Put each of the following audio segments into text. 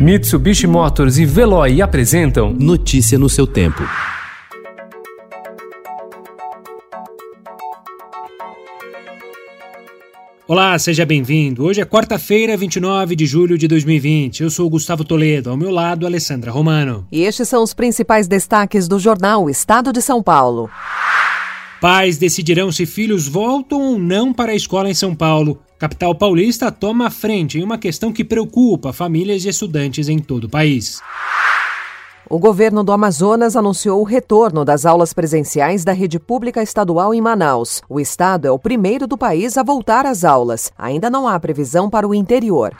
Mitsubishi Motors e Veloy apresentam Notícia no seu tempo. Olá, seja bem-vindo. Hoje é quarta-feira, 29 de julho de 2020. Eu sou Gustavo Toledo, ao meu lado, Alessandra Romano. E estes são os principais destaques do jornal Estado de São Paulo. Pais decidirão se filhos voltam ou não para a escola em São Paulo. Capital paulista toma a frente em uma questão que preocupa famílias e estudantes em todo o país. O governo do Amazonas anunciou o retorno das aulas presenciais da rede pública estadual em Manaus. O estado é o primeiro do país a voltar às aulas. Ainda não há previsão para o interior.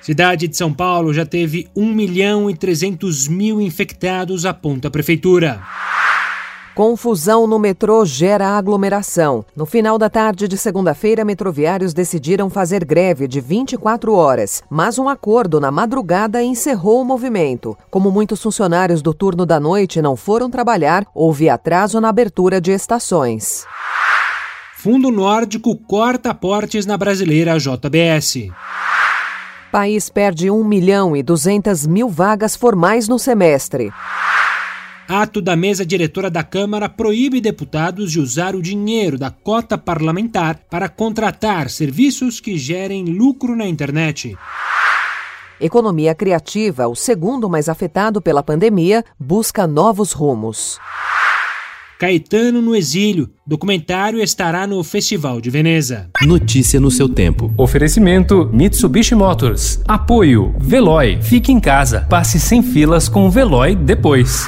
Cidade de São Paulo já teve 1 milhão e 300 mil infectados, aponta a prefeitura. Confusão no metrô gera aglomeração. No final da tarde de segunda-feira, metroviários decidiram fazer greve de 24 horas, mas um acordo na madrugada encerrou o movimento. Como muitos funcionários do turno da noite não foram trabalhar, houve atraso na abertura de estações. Fundo Nórdico corta aportes na brasileira JBS. País perde 1 milhão e 200 mil vagas formais no semestre. Ato da mesa diretora da Câmara proíbe deputados de usar o dinheiro da cota parlamentar para contratar serviços que gerem lucro na internet. Economia criativa, o segundo mais afetado pela pandemia, busca novos rumos. Caetano no exílio. Documentário estará no Festival de Veneza. Notícia no seu tempo. Oferecimento Mitsubishi Motors. Apoio Veloy. Fique em casa. Passe sem filas com o Veloy depois.